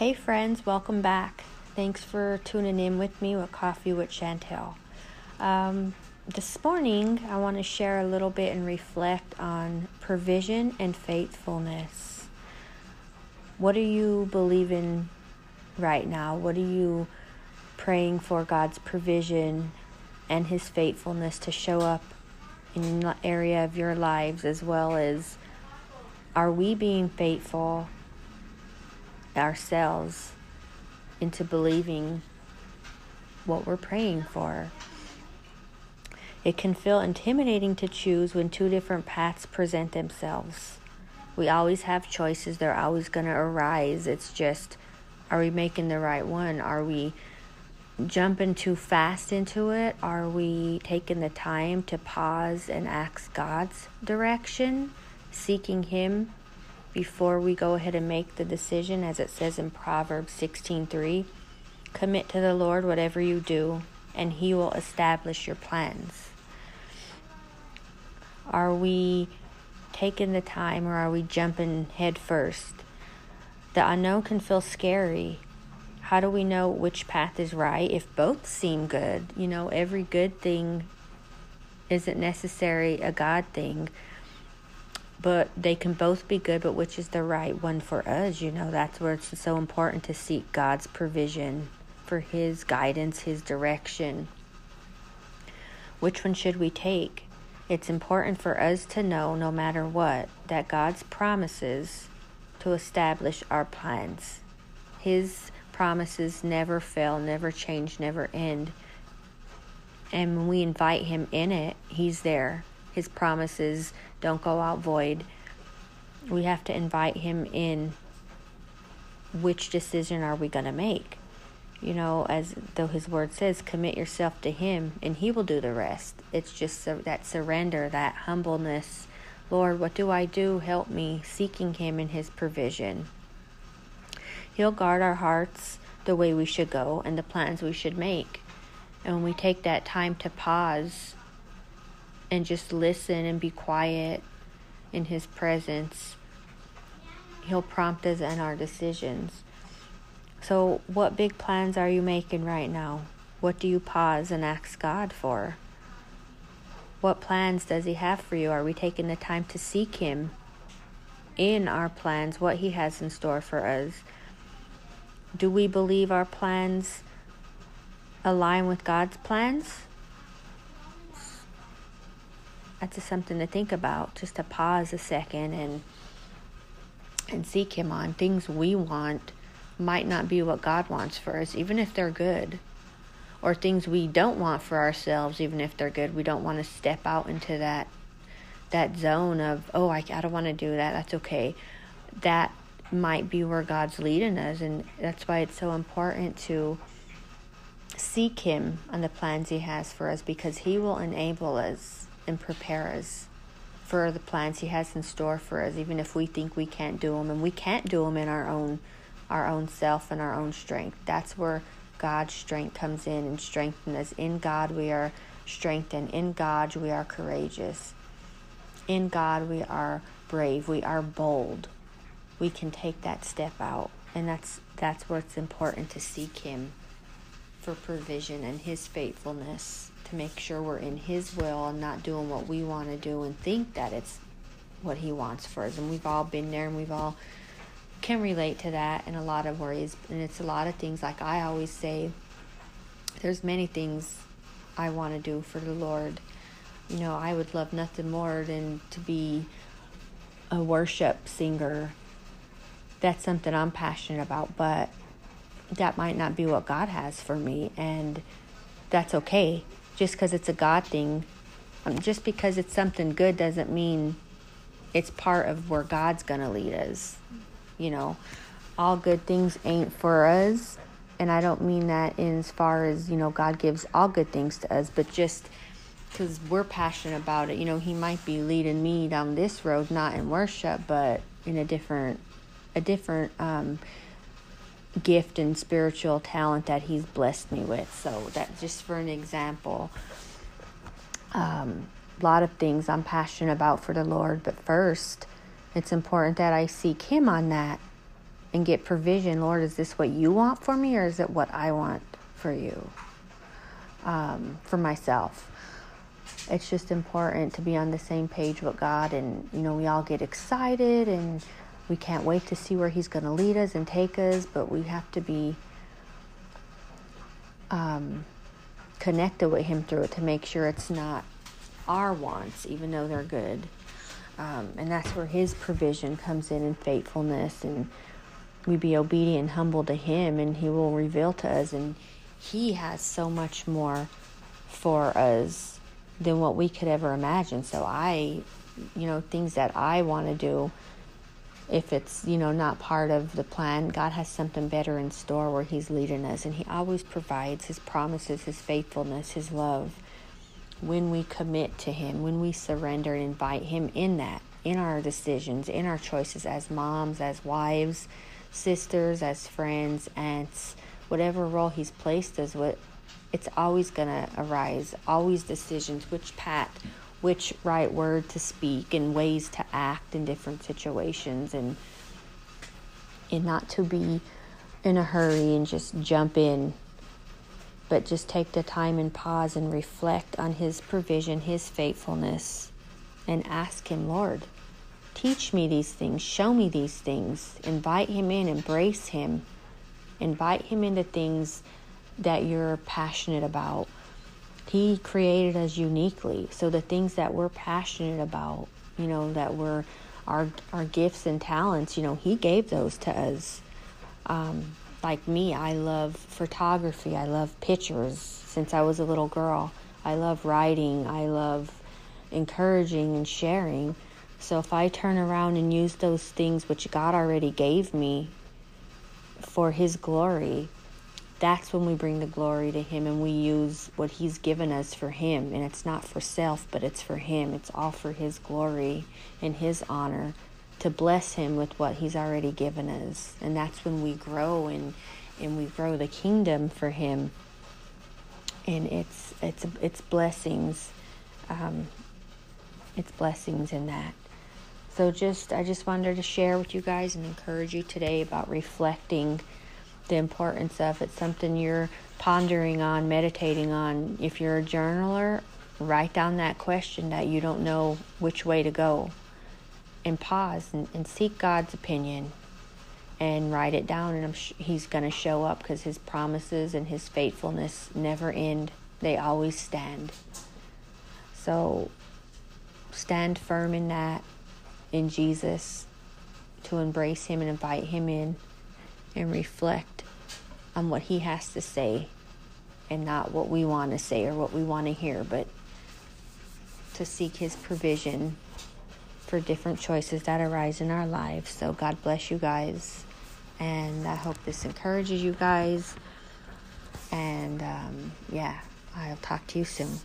Hey, friends, welcome back. Thanks for tuning in with me with Coffee with Chantel. Um, this morning, I want to share a little bit and reflect on provision and faithfulness. What are you believing right now? What are you praying for God's provision and His faithfulness to show up in the area of your lives as well as are we being faithful ourselves into believing what we're praying for. It can feel intimidating to choose when two different paths present themselves. We always have choices, they're always going to arise. It's just, are we making the right one? Are we jumping too fast into it? Are we taking the time to pause and ask God's direction, seeking Him before we go ahead and make the decision as it says in Proverbs 16:3 commit to the Lord whatever you do and he will establish your plans. Are we taking the time or are we jumping head first? The unknown can feel scary. How do we know which path is right? If both seem good you know every good thing isn't necessary a god thing but they can both be good, but which is the right one for us? You know, that's where it's so important to seek God's provision for His guidance, His direction. Which one should we take? It's important for us to know, no matter what, that God's promises to establish our plans. His promises never fail, never change, never end. And when we invite Him in it, He's there. His promises don't go out void. We have to invite Him in. Which decision are we going to make? You know, as though His Word says, commit yourself to Him and He will do the rest. It's just that surrender, that humbleness. Lord, what do I do? Help me, seeking Him in His provision. He'll guard our hearts the way we should go and the plans we should make. And when we take that time to pause and just listen and be quiet in His presence, He'll prompt us in our decisions. So, what big plans are you making right now? What do you pause and ask God for? What plans does He have for you? Are we taking the time to seek Him in our plans, what He has in store for us? Do we believe our plans align with God's plans? That's just something to think about just to pause a second and and seek him on. Things we want might not be what God wants for us even if they're good. Or things we don't want for ourselves even if they're good. We don't want to step out into that that zone of oh I, I don't want to do that. That's okay. That might be where God's leading us and that's why it's so important to seek him on the plans he has for us because he will enable us and prepare us for the plans he has in store for us even if we think we can't do them and we can't do them in our own our own self and our own strength. That's where god's strength comes in and strengthens us. In god we are strengthened in god we are courageous. In god we are brave. We are bold. We can take that step out. And that's that's where it's important to seek him for provision and his faithfulness to make sure we're in His will and not doing what we want to do and think that it's what He wants for us. And we've all been there and we've all can relate to that in a lot of ways. And it's a lot of things, like I always say, there's many things I want to do for the Lord. You know, I would love nothing more than to be a worship singer. That's something I'm passionate about, but that might not be what God has for me. And that's okay just because it's a God thing, um, just because it's something good doesn't mean it's part of where God's going to lead us. You know, all good things ain't for us. And I don't mean that in as far as, you know, God gives all good things to us, but just because we're passionate about it. You know, He might be leading me down this road, not in worship, but in a different, a different, um, gift and spiritual talent that he's blessed me with. So that just for an example, um, a lot of things I'm passionate about for the Lord, but first, it's important that I seek Him on that. and get provision. Lord, is this what you want for me or is it what I want for you? Um, for myself. It's just important to be on the same page with God, and you know, we all get excited and we can't wait to see where He's going to lead us and take us, but we have to be um, connected with Him through it to make sure it's not our wants, even though they're good. Um, and that's where His provision comes in and faithfulness, and we be obedient and humble to Him, and He will reveal to us. And He has so much more for us than what we could ever imagine. So I, you know, things that I want to do, if it's, you know, not part of the plan, God has something better in store where He's leading us. And He always provides His promises, His faithfulness, His love when we commit to Him, when we surrender and invite Him in that, in our decisions, in our choices as moms, as wives, sisters, as friends, aunts, whatever role He's placed us with, it's always going to arise. Always decisions, which pat, which right word to speak, and ways to act in different situations, and and not to be in a hurry and just jump in but just take the time and pause and reflect on His provision, His faithfulness, and ask Him, Lord, teach me these things, show me these things. Invite Him in, embrace Him, invite Him into things that you're passionate about. He created us uniquely, so the things that we're passionate about, you know, that we're our our gifts and talents, you know, He gave those to us. Um, like me, I love photography. I love pictures since I was a little girl. I love writing. I love encouraging and sharing. So if I turn around and use those things which God already gave me for His glory, that's when we bring the glory to Him and we use what He's given us for Him. And it's not for self, but it's for Him. It's all for His glory and His honor to bless him with what he's already given us and that's when we grow and and we grow the kingdom for him and it's it's it's blessings um, it's blessings in that so just i just wanted to share with you guys and encourage you today about reflecting the importance of. It's something you're pondering on meditating on. If you're a journaler write down that question that you don't know which way to go and pause and, and seek God's opinion and write it down. And sh- he's going to show up because his promises and his faithfulness never end. They always stand. So stand firm in that in jesus to embrace him and invite him in and reflect on what he has to say and not what we want to say or what we want to hear but to seek his provision for different choices that arise in our lives. So, God bless you guys. And I hope this encourages you guys. And um, yeah, I'll talk to you soon.